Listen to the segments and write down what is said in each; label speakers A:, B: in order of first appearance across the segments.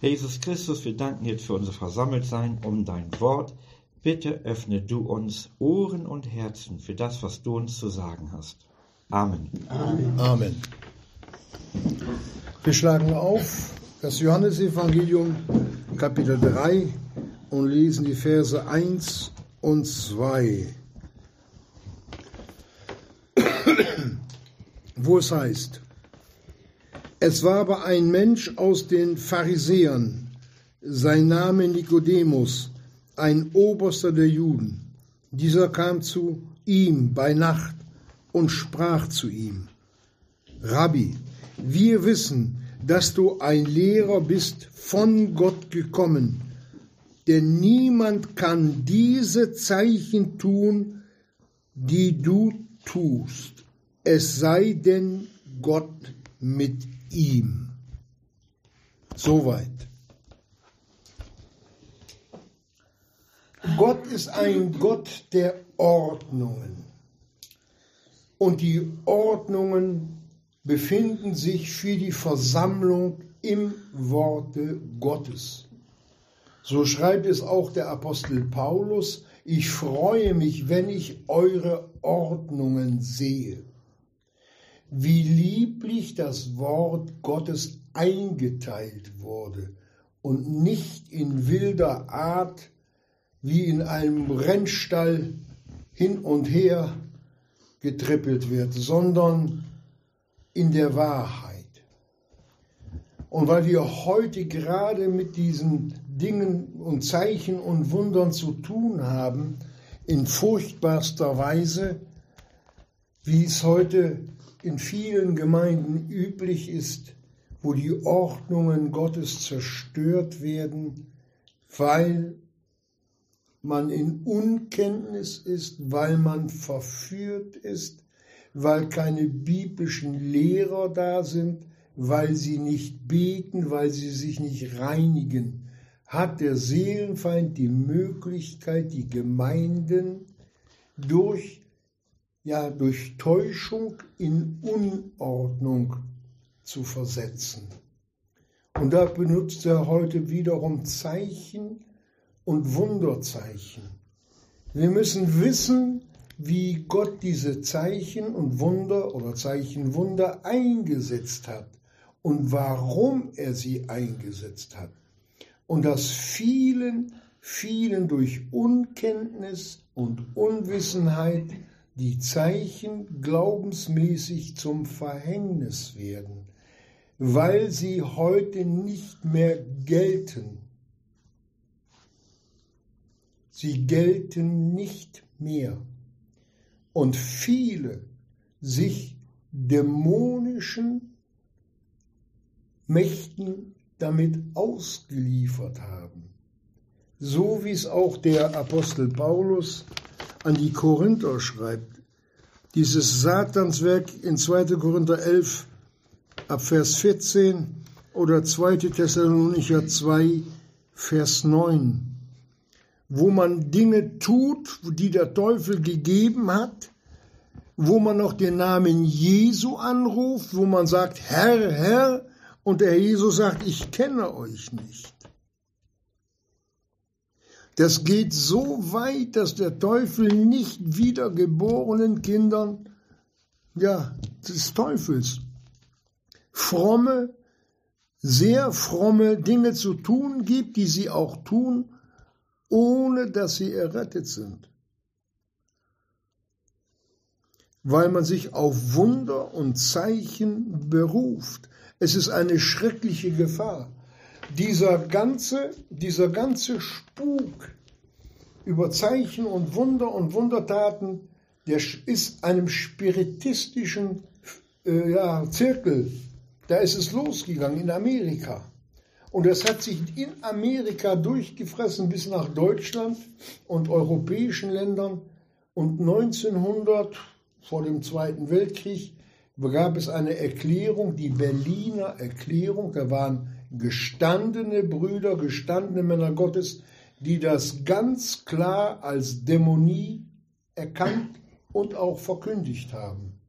A: Jesus Christus, wir danken dir für unser Versammeltsein um dein Wort. Bitte öffne du uns Ohren und Herzen für das, was du uns zu sagen hast. Amen.
B: Amen. Amen. Wir schlagen auf das Johannesevangelium Kapitel 3 und lesen die Verse 1 und 2. Wo es heißt, es war aber ein Mensch aus den Pharisäern, sein Name Nikodemus, ein Oberster der Juden. Dieser kam zu ihm bei Nacht und sprach zu ihm, Rabbi, wir wissen, dass du ein Lehrer bist von Gott gekommen, denn niemand kann diese Zeichen tun, die du tust, es sei denn Gott mit ihm. Soweit. Gott ist ein Gott der Ordnungen. Und die Ordnungen befinden sich für die Versammlung im Worte Gottes. So schreibt es auch der Apostel Paulus, ich freue mich, wenn ich eure Ordnungen sehe. Wie lieblich das Wort Gottes eingeteilt wurde und nicht in wilder Art wie in einem Rennstall hin und her getrippelt wird, sondern in der Wahrheit. Und weil wir heute gerade mit diesen Dingen und Zeichen und Wundern zu tun haben, in furchtbarster Weise, wie es heute in vielen Gemeinden üblich ist, wo die Ordnungen Gottes zerstört werden, weil man in Unkenntnis ist, weil man verführt ist, weil keine biblischen Lehrer da sind, weil sie nicht beten, weil sie sich nicht reinigen, hat der Seelenfeind die Möglichkeit, die Gemeinden durch, ja, durch Täuschung in Unordnung zu versetzen. Und da benutzt er heute wiederum Zeichen und Wunderzeichen. Wir müssen wissen, wie Gott diese Zeichen und Wunder oder Zeichenwunder eingesetzt hat und warum er sie eingesetzt hat. Und dass vielen, vielen durch Unkenntnis und Unwissenheit die Zeichen glaubensmäßig zum Verhängnis werden, weil sie heute nicht mehr gelten. Sie gelten nicht mehr. Und viele sich dämonischen Mächten damit ausgeliefert haben. So wie es auch der Apostel Paulus an die Korinther schreibt. Dieses Satanswerk in 2. Korinther 11 ab Vers 14 oder 2. Thessalonicher 2 Vers 9, wo man Dinge tut, die der Teufel gegeben hat, wo man noch den Namen Jesu anruft, wo man sagt, Herr, Herr, und der Jesus sagt, ich kenne euch nicht. Das geht so weit, dass der Teufel nicht wiedergeborenen Kindern, ja, des Teufels, fromme, sehr fromme Dinge zu tun gibt, die sie auch tun, ohne dass sie errettet sind. Weil man sich auf Wunder und Zeichen beruft. Es ist eine schreckliche Gefahr. Dieser ganze, dieser ganze Spuk über Zeichen und Wunder und Wundertaten, der ist einem spiritistischen äh, ja, Zirkel, da ist es losgegangen in Amerika. Und das hat sich in Amerika durchgefressen bis nach Deutschland und europäischen Ländern. Und 1900, vor dem Zweiten Weltkrieg, gab es eine Erklärung, die Berliner Erklärung, da waren gestandene Brüder, gestandene Männer Gottes, die das ganz klar als Dämonie erkannt und auch verkündigt haben.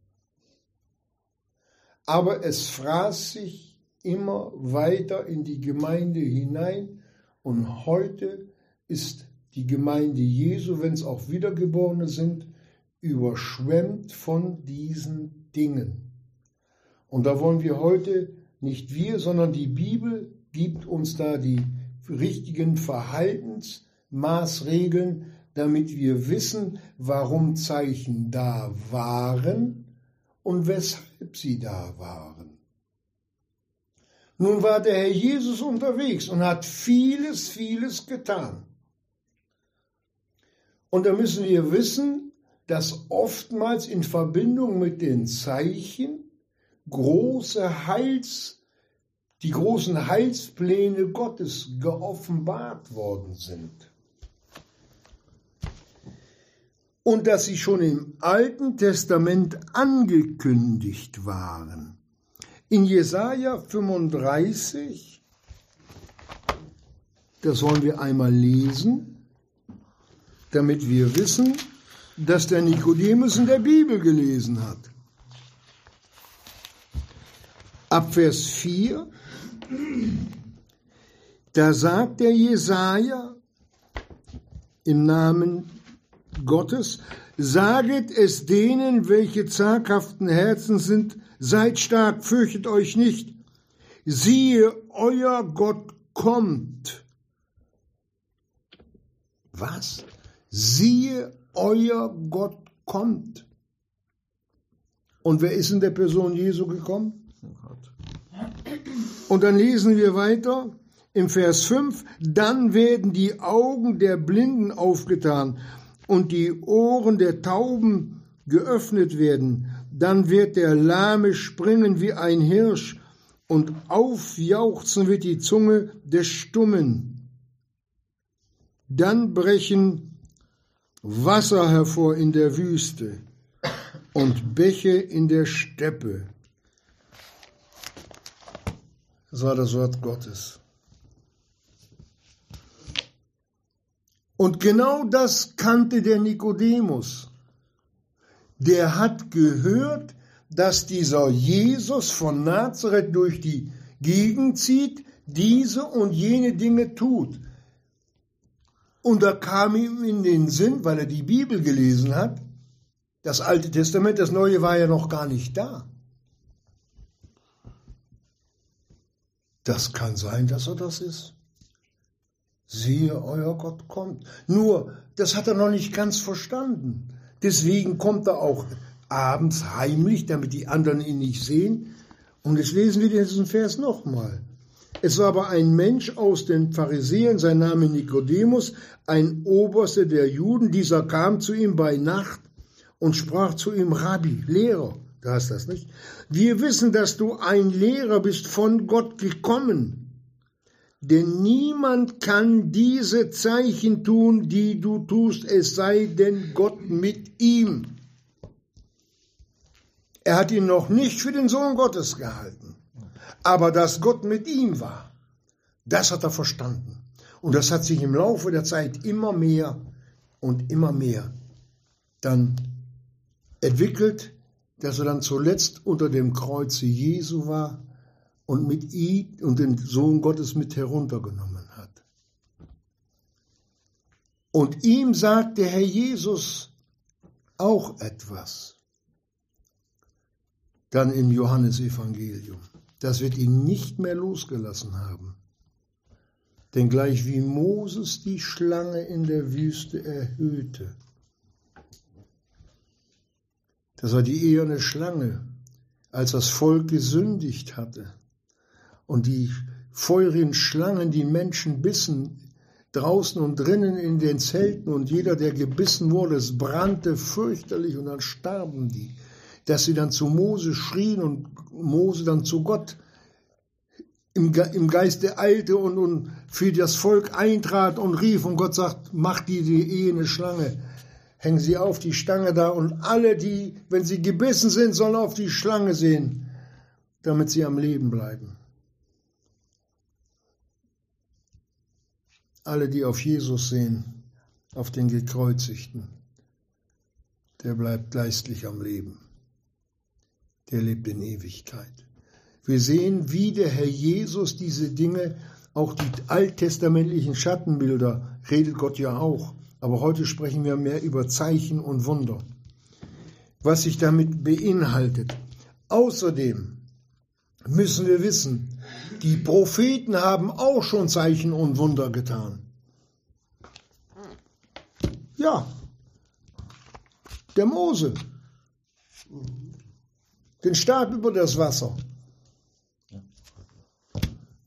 B: Aber es fraß sich immer weiter in die Gemeinde hinein und heute ist die Gemeinde Jesu, wenn es auch Wiedergeborene sind, überschwemmt von diesen Dingen. Und da wollen wir heute nicht wir, sondern die Bibel gibt uns da die richtigen Verhaltensmaßregeln, damit wir wissen, warum Zeichen da waren und weshalb sie da waren. Nun war der Herr Jesus unterwegs und hat vieles, vieles getan. Und da müssen wir wissen, dass oftmals in Verbindung mit den Zeichen große Heils, die großen Heilspläne Gottes geoffenbart worden sind. Und dass sie schon im Alten Testament angekündigt waren. In Jesaja 35, das wollen wir einmal lesen, damit wir wissen, dass der Nikodemus in der Bibel gelesen hat. Ab Vers 4, da sagt der Jesaja im Namen Gottes, saget es denen, welche zaghaften Herzen sind, seid stark, fürchtet euch nicht. Siehe, euer Gott kommt. Was? Siehe, euer Gott kommt. Und wer ist in der Person Jesu gekommen? Und dann lesen wir weiter im Vers 5, dann werden die Augen der Blinden aufgetan und die Ohren der Tauben geöffnet werden. Dann wird der Lahme springen wie ein Hirsch und aufjauchzen wird die Zunge des Stummen. Dann brechen Wasser hervor in der Wüste und Bäche in der Steppe. Das war das Wort Gottes. Und genau das kannte der Nikodemus. Der hat gehört, dass dieser Jesus von Nazareth durch die Gegend zieht, diese und jene Dinge tut. Und da kam ihm in den Sinn, weil er die Bibel gelesen hat, das Alte Testament, das Neue war ja noch gar nicht da. Das kann sein, dass er das ist. Siehe, euer Gott kommt. Nur, das hat er noch nicht ganz verstanden. Deswegen kommt er auch abends heimlich, damit die anderen ihn nicht sehen. Und jetzt lesen wir diesen Vers nochmal. Es war aber ein Mensch aus den Pharisäern, sein Name Nikodemus, ein Oberster der Juden. Dieser kam zu ihm bei Nacht und sprach zu ihm, Rabbi, Lehrer, da hast das nicht. Wir wissen, dass du ein Lehrer bist von Gott gekommen. Denn niemand kann diese Zeichen tun, die du tust, es sei denn Gott mit ihm. Er hat ihn noch nicht für den Sohn Gottes gehalten. Aber dass Gott mit ihm war, das hat er verstanden. Und das hat sich im Laufe der Zeit immer mehr und immer mehr dann entwickelt, dass er dann zuletzt unter dem Kreuze Jesu war und mit ihm und den Sohn Gottes mit heruntergenommen hat. Und ihm sagt der Herr Jesus auch etwas. Dann im Johannesevangelium. Das wird ihn nicht mehr losgelassen haben. Denn gleich wie Moses die Schlange in der Wüste erhöhte, das war die eherne Schlange, als das Volk gesündigt hatte. Und die feurigen Schlangen die Menschen bissen, draußen und drinnen in den Zelten. Und jeder, der gebissen wurde, es brannte fürchterlich. Und dann starben die dass sie dann zu Mose schrien und Mose dann zu Gott im, im Geiste eilte und, und für das Volk eintrat und rief. Und Gott sagt, mach die, die eine Schlange, hängen sie auf die Stange da und alle, die, wenn sie gebissen sind, sollen auf die Schlange sehen, damit sie am Leben bleiben. Alle, die auf Jesus sehen, auf den Gekreuzigten, der bleibt geistlich am Leben der lebt in Ewigkeit. Wir sehen, wie der Herr Jesus diese Dinge, auch die alttestamentlichen Schattenbilder, redet Gott ja auch. Aber heute sprechen wir mehr über Zeichen und Wunder. Was sich damit beinhaltet. Außerdem müssen wir wissen, die Propheten haben auch schon Zeichen und Wunder getan. Ja, der Mose, den Stab über das Wasser,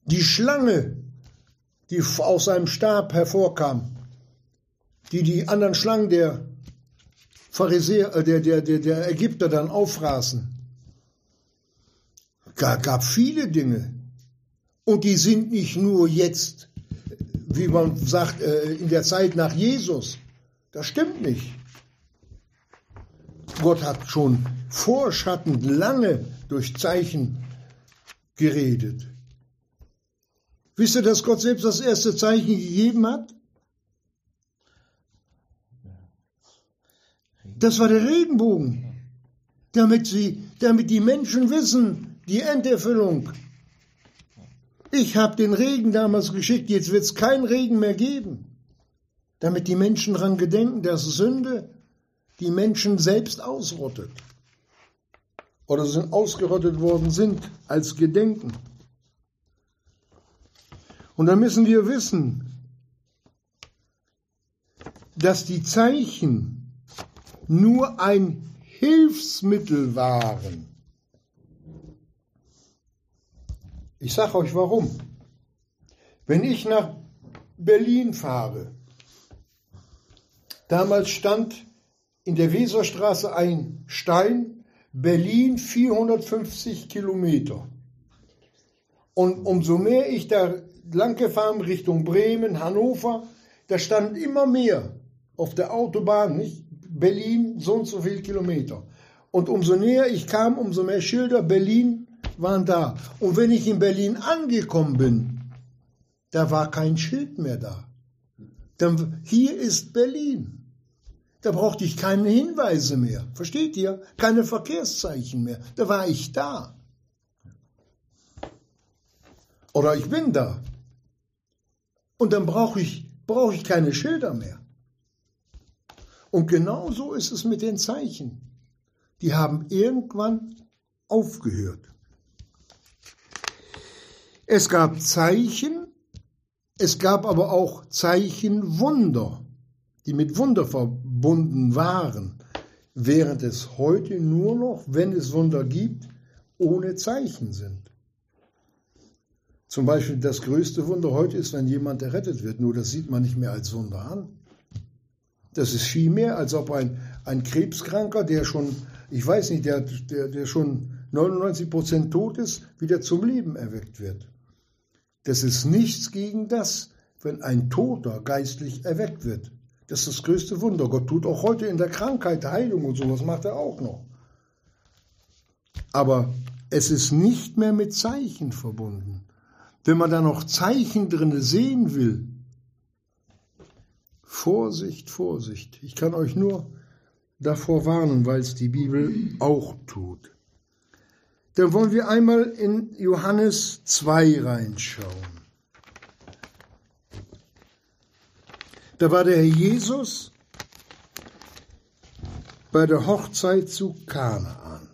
B: die Schlange, die aus seinem Stab hervorkam, die die anderen Schlangen der Pharisäer, äh, der, der, der, der Ägypter dann auffraßen. Gab viele Dinge. Und die sind nicht nur jetzt, wie man sagt, äh, in der Zeit nach Jesus. Das stimmt nicht. Gott hat schon vorschattend lange durch Zeichen geredet. Wisst ihr, dass Gott selbst das erste Zeichen gegeben hat? Das war der Regenbogen, damit, sie, damit die Menschen wissen, die Enderfüllung. Ich habe den Regen damals geschickt, jetzt wird es keinen Regen mehr geben, damit die Menschen daran gedenken, dass Sünde die Menschen selbst ausrottet oder sind ausgerottet worden sind als Gedenken. Und dann müssen wir wissen, dass die Zeichen nur ein Hilfsmittel waren. Ich sage euch warum. Wenn ich nach Berlin fahre, damals stand in der Weserstraße ein Stein, Berlin 450 Kilometer. Und umso mehr ich da lang gefahren Richtung Bremen, Hannover, da stand immer mehr auf der Autobahn, nicht? Berlin, so und so viel Kilometer. Und umso näher ich kam, umso mehr Schilder Berlin waren da. Und wenn ich in Berlin angekommen bin, da war kein Schild mehr da. Dann, hier ist Berlin. Da brauchte ich keine Hinweise mehr. Versteht ihr? Keine Verkehrszeichen mehr. Da war ich da. Oder ich bin da. Und dann brauche ich, brauche ich keine Schilder mehr. Und genauso ist es mit den Zeichen. Die haben irgendwann aufgehört. Es gab Zeichen, es gab aber auch Zeichenwunder, die mit Wunder verbunden waren, während es heute nur noch, wenn es Wunder gibt, ohne Zeichen sind. Zum Beispiel das größte Wunder heute ist, wenn jemand errettet wird. Nur das sieht man nicht mehr als Wunder an. Das ist viel mehr, als ob ein, ein Krebskranker, der schon, ich weiß nicht, der, der, der schon 99 Prozent tot ist, wieder zum Leben erweckt wird. Das ist nichts gegen das, wenn ein Toter geistlich erweckt wird. Das ist das größte Wunder. Gott tut auch heute in der Krankheit Heilung und sowas macht er auch noch. Aber es ist nicht mehr mit Zeichen verbunden. Wenn man da noch Zeichen drin sehen will, Vorsicht, Vorsicht. Ich kann euch nur davor warnen, weil es die Bibel auch tut. Dann wollen wir einmal in Johannes 2 reinschauen. Da war der Herr Jesus bei der Hochzeit zu Kanaan.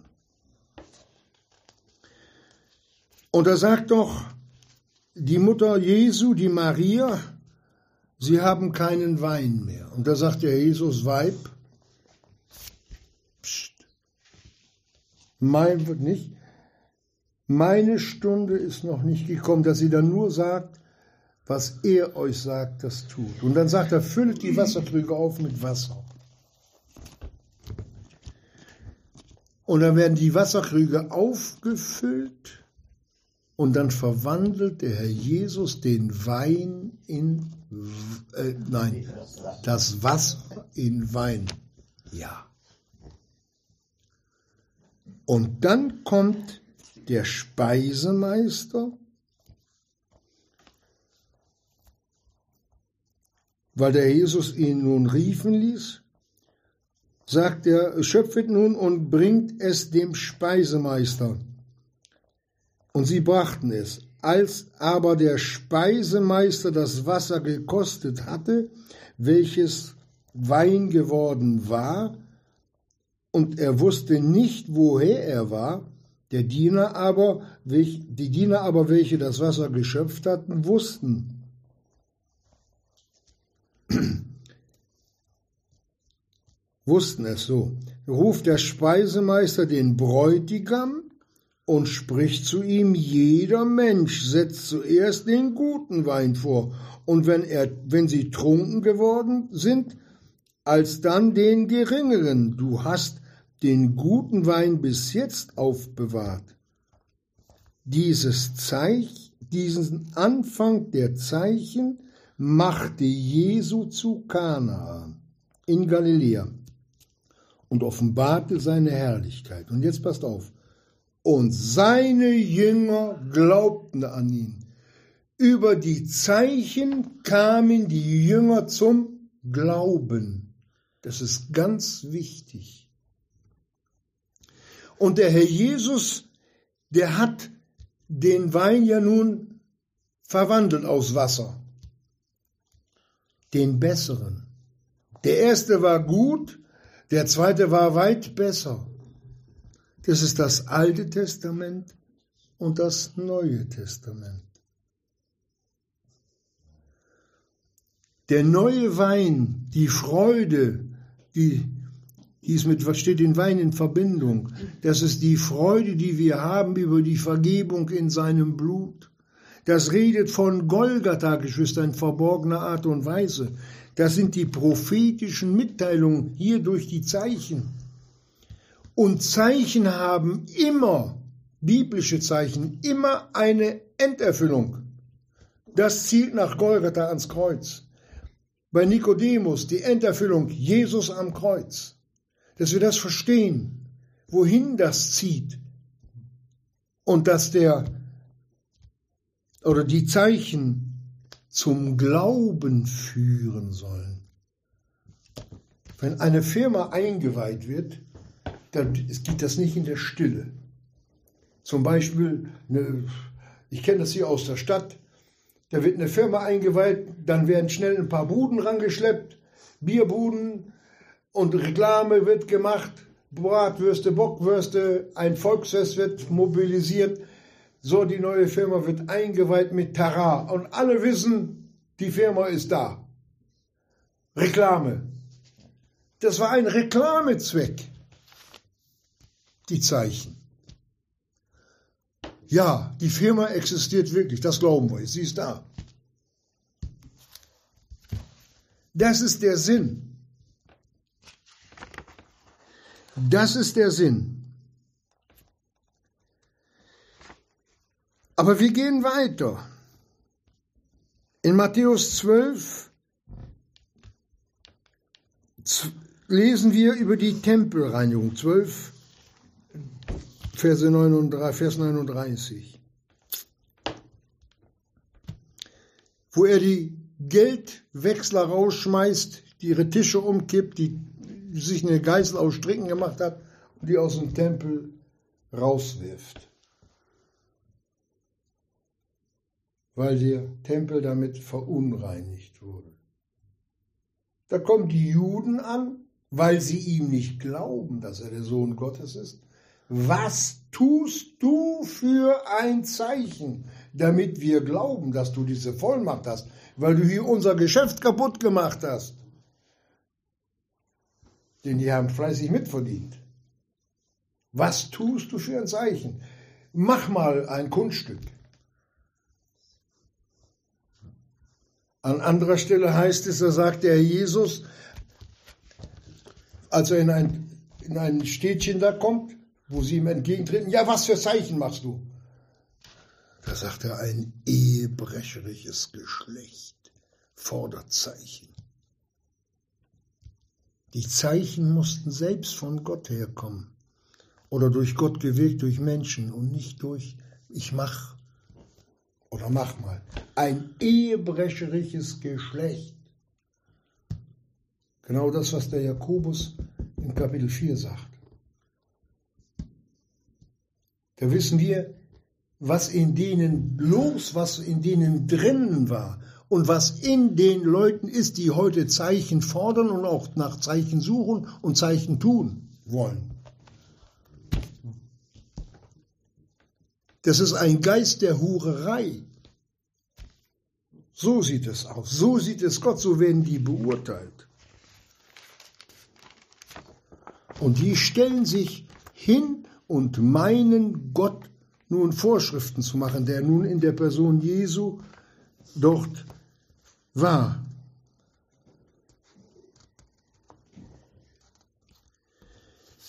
B: Und er sagt doch die Mutter Jesu, die Maria, sie haben keinen Wein mehr. Und da sagt der Jesus, Weib, pst, mein nicht, meine Stunde ist noch nicht gekommen, dass sie dann nur sagt, was er euch sagt, das tut. Und dann sagt er, füllt die Wasserkrüge auf mit Wasser. Und dann werden die Wasserkrüge aufgefüllt und dann verwandelt der Herr Jesus den Wein in, äh, nein, das Wasser in Wein. Ja. Und dann kommt der Speisemeister, weil der Jesus ihn nun riefen ließ, sagt er, schöpfet nun und bringt es dem Speisemeister. Und sie brachten es. Als aber der Speisemeister das Wasser gekostet hatte, welches Wein geworden war, und er wusste nicht, woher er war, der Diener aber, die Diener aber, welche das Wasser geschöpft hatten, wussten. wussten es so. Ruft der Speisemeister den Bräutigam und spricht zu ihm, jeder Mensch setzt zuerst den guten Wein vor, und wenn, er, wenn sie trunken geworden sind, alsdann den geringeren. Du hast den guten Wein bis jetzt aufbewahrt. Dieses Zeich, diesen Anfang der Zeichen machte Jesu zu Kanaan in Galiläa und offenbarte seine Herrlichkeit. Und jetzt passt auf. Und seine Jünger glaubten an ihn. Über die Zeichen kamen die Jünger zum Glauben. Das ist ganz wichtig. Und der Herr Jesus, der hat den Wein ja nun verwandelt aus Wasser. Den besseren. Der erste war gut, der zweite war weit besser. Das ist das Alte Testament und das Neue Testament. Der neue Wein, die Freude, die dies mit, was steht in Wein in Verbindung? Das ist die Freude, die wir haben über die Vergebung in seinem Blut. Das redet von Golgatha, Geschwister, in verborgener Art und Weise. Das sind die prophetischen Mitteilungen hier durch die Zeichen. Und Zeichen haben immer, biblische Zeichen, immer eine Enderfüllung. Das zielt nach Golgatha ans Kreuz. Bei Nikodemus die Enderfüllung Jesus am Kreuz dass wir das verstehen, wohin das zieht und dass der oder die Zeichen zum Glauben führen sollen. Wenn eine Firma eingeweiht wird, dann geht das nicht in der Stille. Zum Beispiel, eine, ich kenne das hier aus der Stadt, da wird eine Firma eingeweiht, dann werden schnell ein paar Buden rangeschleppt, Bierbuden, und Reklame wird gemacht, Bratwürste, Bockwürste, ein Volksfest wird mobilisiert. So, die neue Firma wird eingeweiht mit Tara und alle wissen, die Firma ist da. Reklame. Das war ein Reklamezweck. Die Zeichen. Ja, die Firma existiert wirklich, das glauben wir, sie ist da. Das ist der Sinn. Das ist der Sinn. Aber wir gehen weiter. In Matthäus 12 lesen wir über die Tempelreinigung. 12, Verse 39, Vers 39. Wo er die Geldwechsler rausschmeißt, die ihre Tische umkippt, die sich eine Geißel aus Stricken gemacht hat und die aus dem Tempel rauswirft. Weil der Tempel damit verunreinigt wurde. Da kommen die Juden an, weil sie ihm nicht glauben, dass er der Sohn Gottes ist. Was tust du für ein Zeichen, damit wir glauben, dass du diese Vollmacht hast, weil du hier unser Geschäft kaputt gemacht hast? denn die haben fleißig mitverdient. Was tust du für ein Zeichen? Mach mal ein Kunststück. An anderer Stelle heißt es, da sagt der Jesus, als er in ein, in ein Städtchen da kommt, wo sie ihm entgegentreten, ja, was für Zeichen machst du? Da sagt er, ein ehebrecherisches Geschlecht fordert Zeichen. Die Zeichen mussten selbst von Gott herkommen oder durch Gott gewirkt durch Menschen und nicht durch ich mach oder mach mal. Ein ehebrecherisches Geschlecht. Genau das, was der Jakobus in Kapitel 4 sagt. Da wissen wir, was in denen los, was in denen drinnen war und was in den Leuten ist, die heute Zeichen fordern und auch nach Zeichen suchen und Zeichen tun wollen. Das ist ein Geist der Hurerei. So sieht es aus. So sieht es Gott. So werden die beurteilt. Und die stellen sich hin und meinen Gott nun Vorschriften zu machen, der nun in der Person Jesu dort war.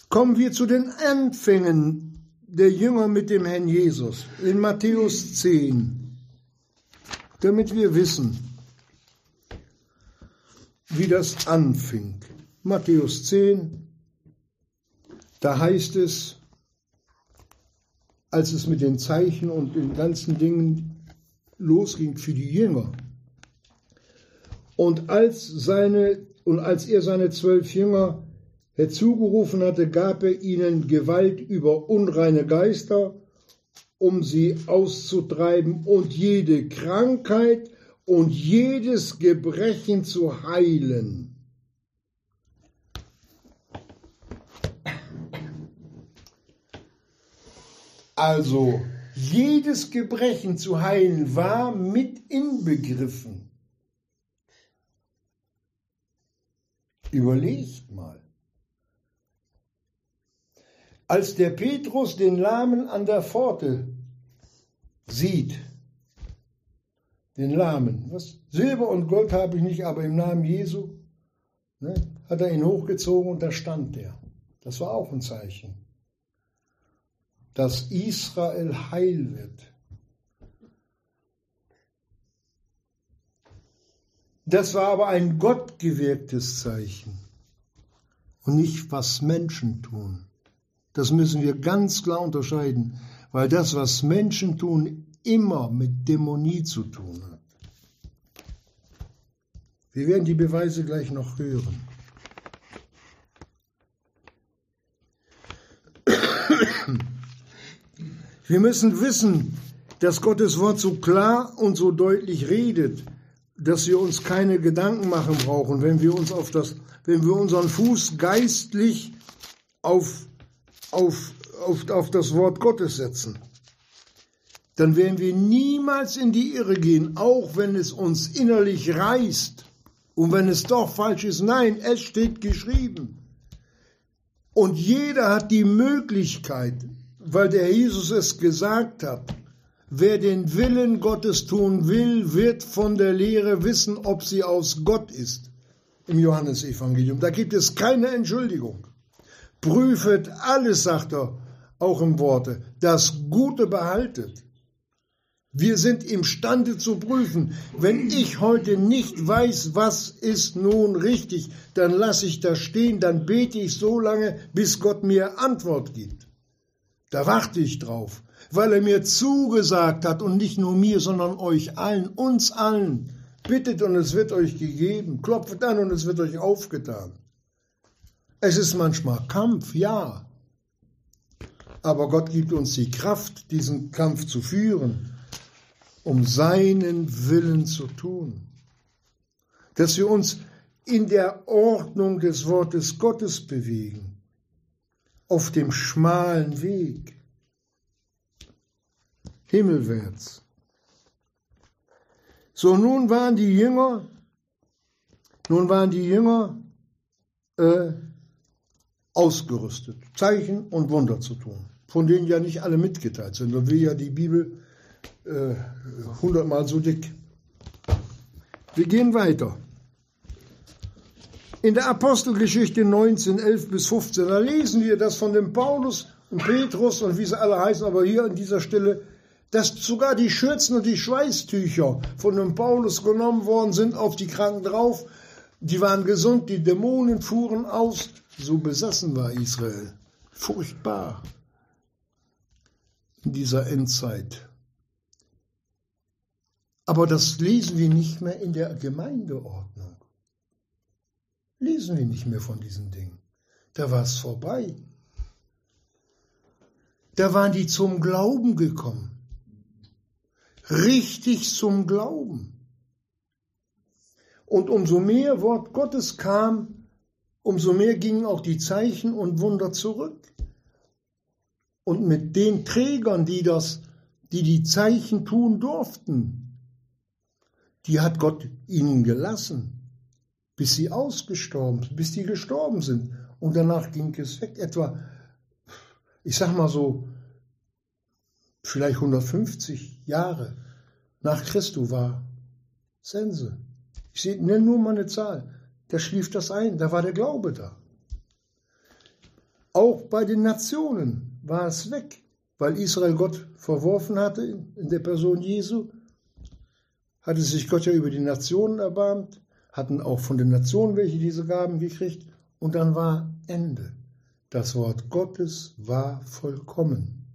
B: Kommen wir zu den Anfängen der Jünger mit dem Herrn Jesus in Matthäus 10, damit wir wissen, wie das anfing. Matthäus 10, da heißt es, als es mit den Zeichen und den ganzen Dingen losging für die Jünger. Und als, seine, und als er seine zwölf Jünger herzugerufen hatte, gab er ihnen Gewalt über unreine Geister, um sie auszutreiben und jede Krankheit und jedes Gebrechen zu heilen. Also jedes Gebrechen zu heilen war mit inbegriffen. Überlegt mal. Als der Petrus den Lahmen an der Pforte sieht, den Lahmen, was? Silber und Gold habe ich nicht, aber im Namen Jesu, ne, hat er ihn hochgezogen und da stand er. Das war auch ein Zeichen dass Israel heil wird. Das war aber ein gottgewirktes Zeichen und nicht was Menschen tun. Das müssen wir ganz klar unterscheiden, weil das, was Menschen tun, immer mit Dämonie zu tun hat. Wir werden die Beweise gleich noch hören. Wir müssen wissen, dass Gottes Wort so klar und so deutlich redet, dass wir uns keine Gedanken machen brauchen, wenn wir uns auf das, wenn wir unseren Fuß geistlich auf, auf, auf, auf das Wort Gottes setzen. Dann werden wir niemals in die Irre gehen, auch wenn es uns innerlich reißt. Und wenn es doch falsch ist, nein, es steht geschrieben. Und jeder hat die Möglichkeit, weil der Jesus es gesagt hat. Wer den Willen Gottes tun will, wird von der Lehre wissen, ob sie aus Gott ist. Im Johannesevangelium. Da gibt es keine Entschuldigung. Prüfet alles, sagt er, auch im Worte. Das Gute behaltet. Wir sind imstande zu prüfen. Wenn ich heute nicht weiß, was ist nun richtig, dann lasse ich das stehen, dann bete ich so lange, bis Gott mir Antwort gibt. Da warte ich drauf, weil er mir zugesagt hat und nicht nur mir, sondern euch allen, uns allen. Bittet und es wird euch gegeben, klopft an und es wird euch aufgetan. Es ist manchmal Kampf, ja. Aber Gott gibt uns die Kraft, diesen Kampf zu führen, um seinen Willen zu tun. Dass wir uns in der Ordnung des Wortes Gottes bewegen auf dem schmalen Weg, himmelwärts. So, nun waren die Jünger, nun waren die Jünger äh, ausgerüstet, Zeichen und Wunder zu tun, von denen ja nicht alle mitgeteilt sind. Da will ja die Bibel äh, hundertmal so dick. Wir gehen weiter. In der Apostelgeschichte 19, 11 bis 15, da lesen wir das von dem Paulus und Petrus und wie sie alle heißen, aber hier an dieser Stelle, dass sogar die Schürzen und die Schweißtücher von dem Paulus genommen worden sind, auf die Kranken drauf. Die waren gesund, die Dämonen fuhren aus. So besessen war Israel. Furchtbar in dieser Endzeit. Aber das lesen wir nicht mehr in der Gemeindeordnung lesen wir nicht mehr von diesen Dingen. Da war es vorbei. Da waren die zum Glauben gekommen. richtig zum Glauben. Und umso mehr Wort Gottes kam, umso mehr gingen auch die Zeichen und Wunder zurück. Und mit den Trägern, die das, die die Zeichen tun durften, die hat Gott ihnen gelassen, bis sie ausgestorben, bis die gestorben sind. Und danach ging es weg. Etwa, ich sag mal so, vielleicht 150 Jahre nach Christus war Sense. Ich nenne nur mal eine Zahl. Da schlief das ein, da war der Glaube da. Auch bei den Nationen war es weg, weil Israel Gott verworfen hatte in der Person Jesu. Hatte sich Gott ja über die Nationen erbarmt, hatten auch von den Nationen welche diese Gaben gekriegt und dann war Ende. Das Wort Gottes war vollkommen.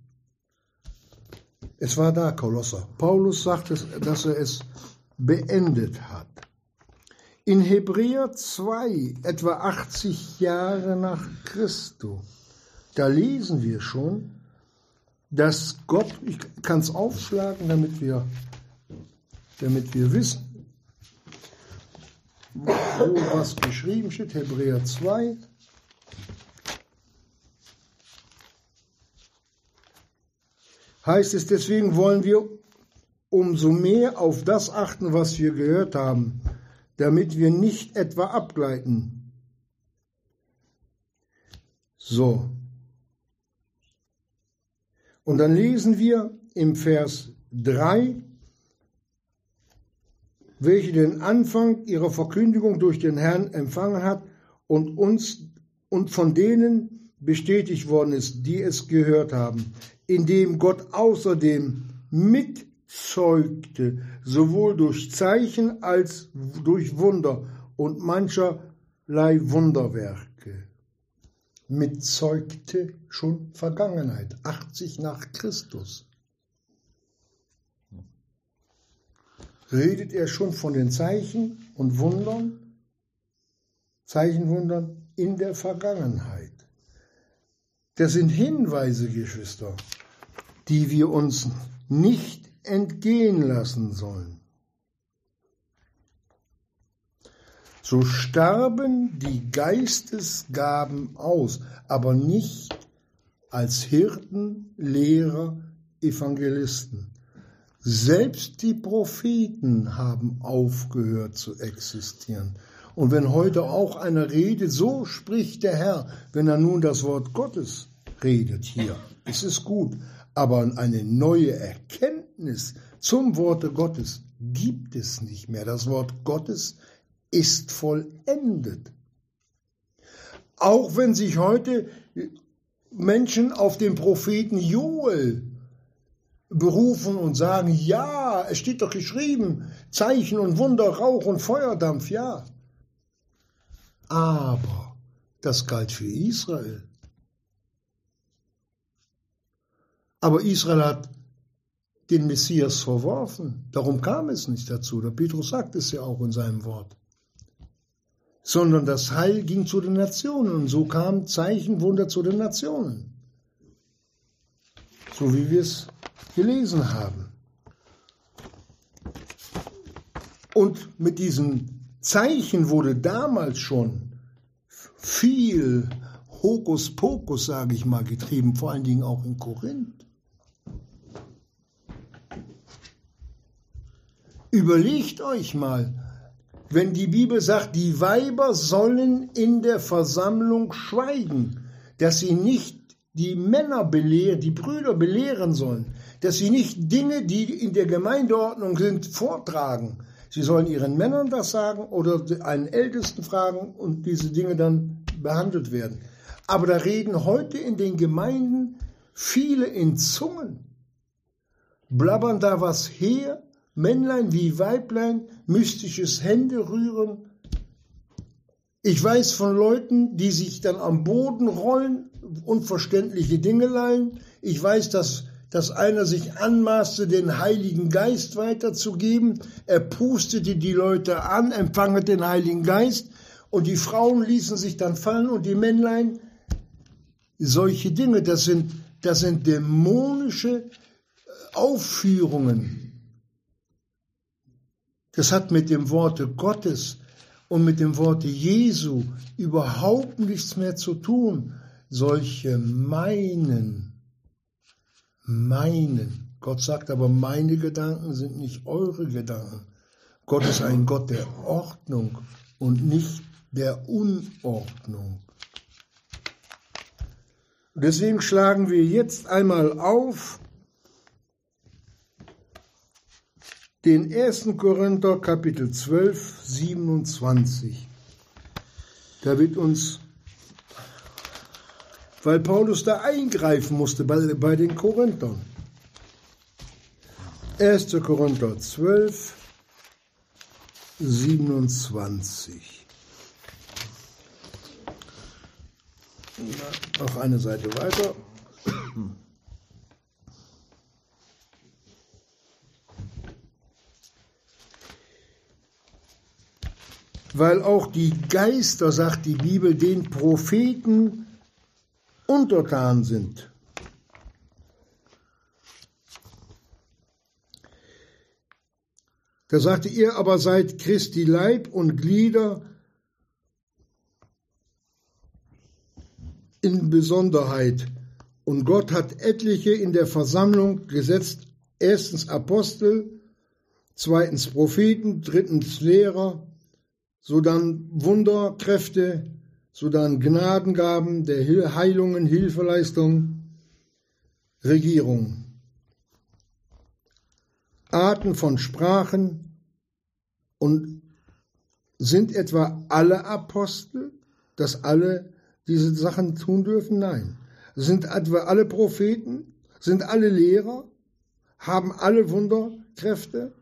B: Es war da, Kolosser. Paulus sagt, es, dass er es beendet hat. In Hebräer 2, etwa 80 Jahre nach Christus, da lesen wir schon, dass Gott, ich kann es aufschlagen, damit wir, damit wir wissen, wo was geschrieben steht, Hebräer 2, heißt es, deswegen wollen wir umso mehr auf das achten, was wir gehört haben, damit wir nicht etwa abgleiten. So. Und dann lesen wir im Vers 3, welche den Anfang ihrer Verkündigung durch den Herrn empfangen hat und uns und von denen bestätigt worden ist, die es gehört haben indem Gott außerdem mitzeugte, sowohl durch Zeichen als durch Wunder und mancherlei Wunderwerke. Mitzeugte schon Vergangenheit, 80 nach Christus. Redet er schon von den Zeichen und Wundern, Zeichenwundern in der Vergangenheit. Das sind Hinweise, Geschwister, die wir uns nicht entgehen lassen sollen. So starben die Geistesgaben aus, aber nicht als Hirten, Lehrer, Evangelisten. Selbst die Propheten haben aufgehört zu existieren. Und wenn heute auch einer redet, so spricht der Herr, wenn er nun das Wort Gottes redet hier, ist es gut. Aber eine neue Erkenntnis zum Worte Gottes gibt es nicht mehr. Das Wort Gottes ist vollendet. Auch wenn sich heute Menschen auf den Propheten Joel berufen und sagen, ja, es steht doch geschrieben, Zeichen und Wunder, Rauch und Feuerdampf, ja. Aber das galt für Israel. Aber Israel hat den Messias verworfen. Darum kam es nicht dazu. Der Petrus sagt es ja auch in seinem Wort. Sondern das Heil ging zu den Nationen und so kam Zeichenwunder zu den Nationen. So wie wir es gelesen haben. Und mit diesen Zeichen wurde damals schon viel Hokuspokus, sage ich mal, getrieben, vor allen Dingen auch in Korinth. Überlegt euch mal, wenn die Bibel sagt, die Weiber sollen in der Versammlung schweigen, dass sie nicht die Männer belehren, die Brüder belehren sollen, dass sie nicht Dinge, die in der Gemeindeordnung sind, vortragen, Sie sollen ihren Männern das sagen oder einen Ältesten fragen und diese Dinge dann behandelt werden. Aber da reden heute in den Gemeinden viele in Zungen, blabbern da was her, Männlein wie Weiblein, mystisches Hände rühren. Ich weiß von Leuten, die sich dann am Boden rollen, unverständliche Dinge leihen. Ich weiß, dass dass einer sich anmaßte, den Heiligen Geist weiterzugeben. Er pustete die Leute an, empfange den Heiligen Geist und die Frauen ließen sich dann fallen und die Männlein. Solche Dinge, das sind, das sind dämonische äh, Aufführungen. Das hat mit dem Worte Gottes und mit dem Worte Jesu überhaupt nichts mehr zu tun. Solche meinen, meinen. Gott sagt aber, meine Gedanken sind nicht eure Gedanken. Gott ist ein Gott der Ordnung und nicht der Unordnung. Deswegen schlagen wir jetzt einmal auf den 1. Korinther Kapitel 12, 27. Da wird uns, weil Paulus da eingreifen musste bei, bei den Korinthern. 1. Korinther 12, 27. Noch eine Seite weiter. Weil auch die Geister, sagt die Bibel, den Propheten untertan sind. Da sagte ihr aber seid Christi Leib und Glieder in Besonderheit. Und Gott hat etliche in der Versammlung gesetzt. Erstens Apostel, zweitens Propheten, drittens Lehrer, sodann Wunderkräfte, sodann Gnadengaben der Heilungen, Hilfeleistung, Regierung. Arten von Sprachen und sind etwa alle Apostel, dass alle diese Sachen tun dürfen? Nein. Sind etwa alle Propheten? Sind alle Lehrer? Haben alle Wunderkräfte?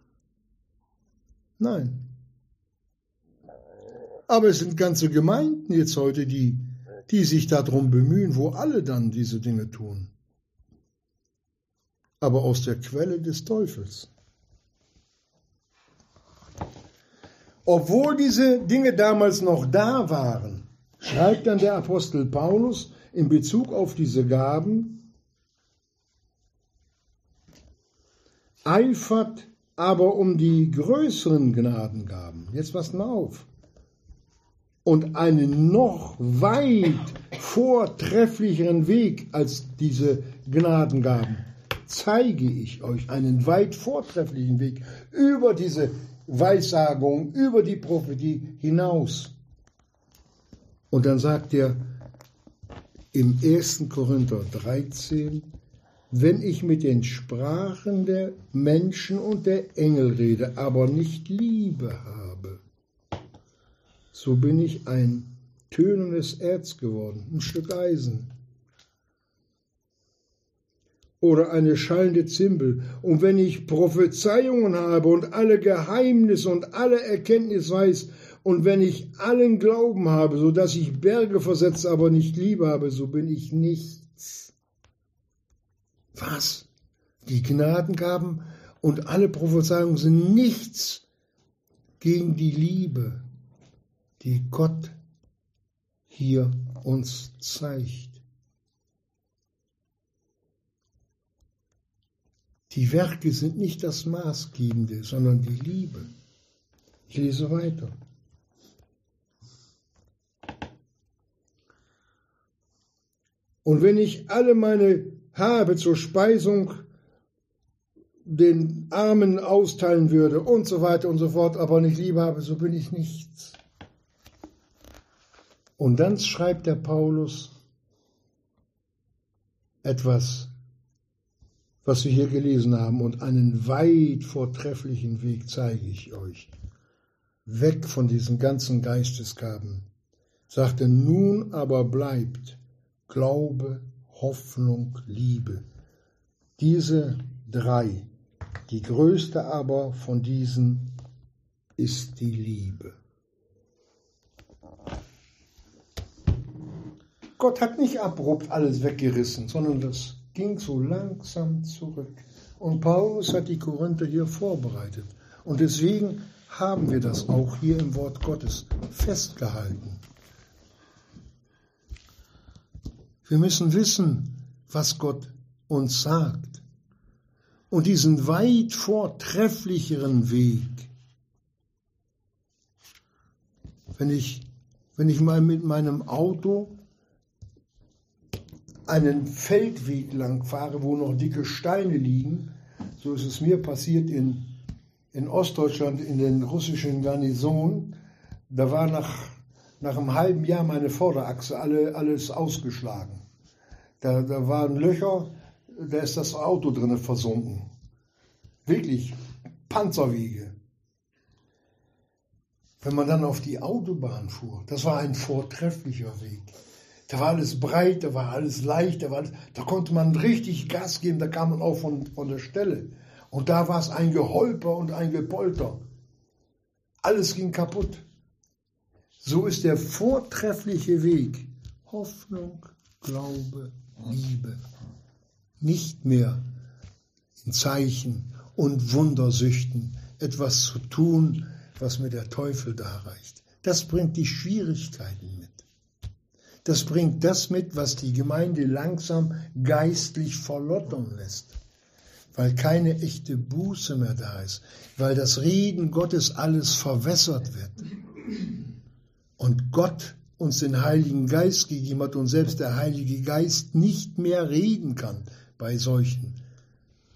B: Nein. Aber es sind ganze Gemeinden jetzt heute, die, die sich darum bemühen, wo alle dann diese Dinge tun. Aber aus der Quelle des Teufels. Obwohl diese Dinge damals noch da waren, schreibt dann der Apostel Paulus in Bezug auf diese Gaben, eifert aber um die größeren Gnadengaben. Jetzt passt mal auf. Und einen noch weit vortrefflicheren Weg als diese Gnadengaben zeige ich euch einen weit vortrefflichen Weg über diese Weissagung, über die Prophetie hinaus. Und dann sagt er im 1. Korinther 13, wenn ich mit den Sprachen der Menschen und der Engel rede, aber nicht Liebe habe, so bin ich ein tönendes Erz geworden, ein Stück Eisen oder eine schallende Zimbel. Und wenn ich Prophezeiungen habe und alle Geheimnisse und alle Erkenntnis weiß, und wenn ich allen Glauben habe, so dass ich Berge versetze, aber nicht Liebe habe, so bin ich nichts. Was? Die Gnadengaben und alle Prophezeiungen sind nichts gegen die Liebe, die Gott hier uns zeigt. Die Werke sind nicht das Maßgebende, sondern die Liebe. Ich lese weiter. Und wenn ich alle meine habe zur Speisung den Armen austeilen würde und so weiter und so fort, aber nicht Liebe habe, so bin ich nichts. Und dann schreibt der Paulus etwas was wir hier gelesen haben, und einen weit vortrefflichen Weg zeige ich euch. Weg von diesen ganzen Geistesgaben. Sagte, nun aber bleibt Glaube, Hoffnung, Liebe. Diese drei. Die größte aber von diesen ist die Liebe. Gott hat nicht abrupt alles weggerissen, sondern das ging so langsam zurück. Und Paulus hat die Korinther hier vorbereitet. Und deswegen haben wir das auch hier im Wort Gottes festgehalten. Wir müssen wissen, was Gott uns sagt. Und diesen weit vortrefflicheren Weg, Wenn ich, wenn ich mal mit meinem Auto einen Feldweg lang fahre, wo noch dicke Steine liegen, so ist es mir passiert in, in Ostdeutschland, in den russischen Garnisonen, da war nach, nach einem halben Jahr meine Vorderachse alle, alles ausgeschlagen. Da, da waren Löcher, da ist das Auto drin versunken. Wirklich, Panzerwege. Wenn man dann auf die Autobahn fuhr, das war ein vortrefflicher Weg. Da war alles breit, da war alles leicht, da, war alles, da konnte man richtig Gas geben, da kam man auch von, von der Stelle. Und da war es ein Geholper und ein Gepolter. Alles ging kaputt. So ist der vortreffliche Weg Hoffnung, Glaube, Liebe. Nicht mehr in Zeichen und Wundersüchten etwas zu tun, was mir der Teufel darreicht. Das bringt die Schwierigkeiten mit. Das bringt das mit, was die Gemeinde langsam geistlich verlottern lässt, weil keine echte Buße mehr da ist, weil das Reden Gottes alles verwässert wird. Und Gott uns den Heiligen Geist gegeben hat und selbst der Heilige Geist nicht mehr reden kann bei solchen,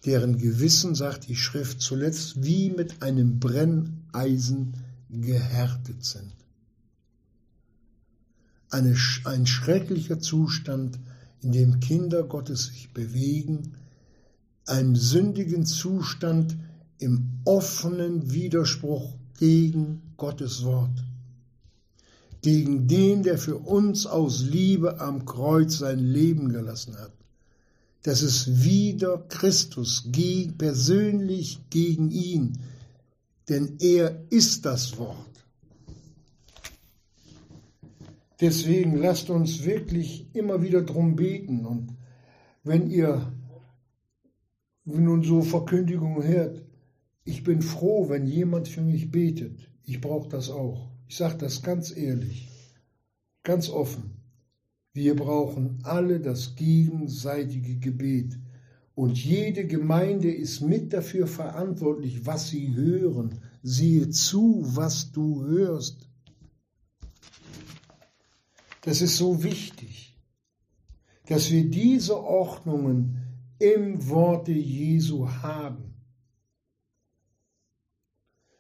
B: deren Gewissen, sagt die Schrift zuletzt, wie mit einem Brenneisen gehärtet sind. Eine, ein schrecklicher Zustand, in dem Kinder Gottes sich bewegen, einen sündigen Zustand im offenen Widerspruch gegen Gottes Wort, gegen den, der für uns aus Liebe am Kreuz sein Leben gelassen hat. Das ist wieder Christus, persönlich gegen ihn, denn er ist das Wort. Deswegen lasst uns wirklich immer wieder drum beten. Und wenn ihr nun so Verkündigungen hört, ich bin froh, wenn jemand für mich betet. Ich brauche das auch. Ich sage das ganz ehrlich, ganz offen. Wir brauchen alle das gegenseitige Gebet. Und jede Gemeinde ist mit dafür verantwortlich, was sie hören. Siehe zu, was du hörst. Das ist so wichtig, dass wir diese Ordnungen im Worte Jesu haben.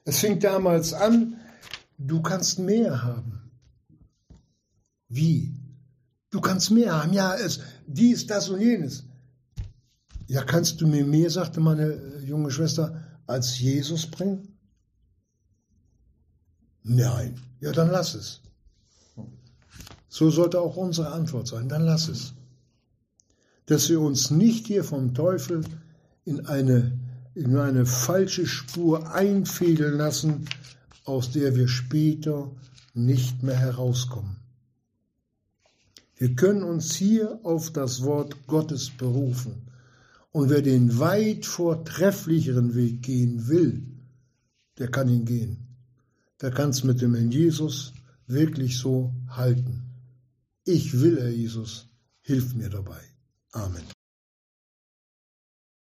B: Es fing damals an, du kannst mehr haben. Wie? Du kannst mehr haben. Ja, es, dies, das und jenes. Ja, kannst du mir mehr, sagte meine junge Schwester, als Jesus bringen? Nein. Ja, dann lass es. So sollte auch unsere Antwort sein. Dann lass es. Dass wir uns nicht hier vom Teufel in eine, in eine falsche Spur einfädeln lassen, aus der wir später nicht mehr herauskommen. Wir können uns hier auf das Wort Gottes berufen. Und wer den weit vortrefflicheren Weg gehen will, der kann ihn gehen. Der kann es mit dem Herrn Jesus wirklich so halten. Ich will, Herr Jesus, hilf mir dabei. Amen.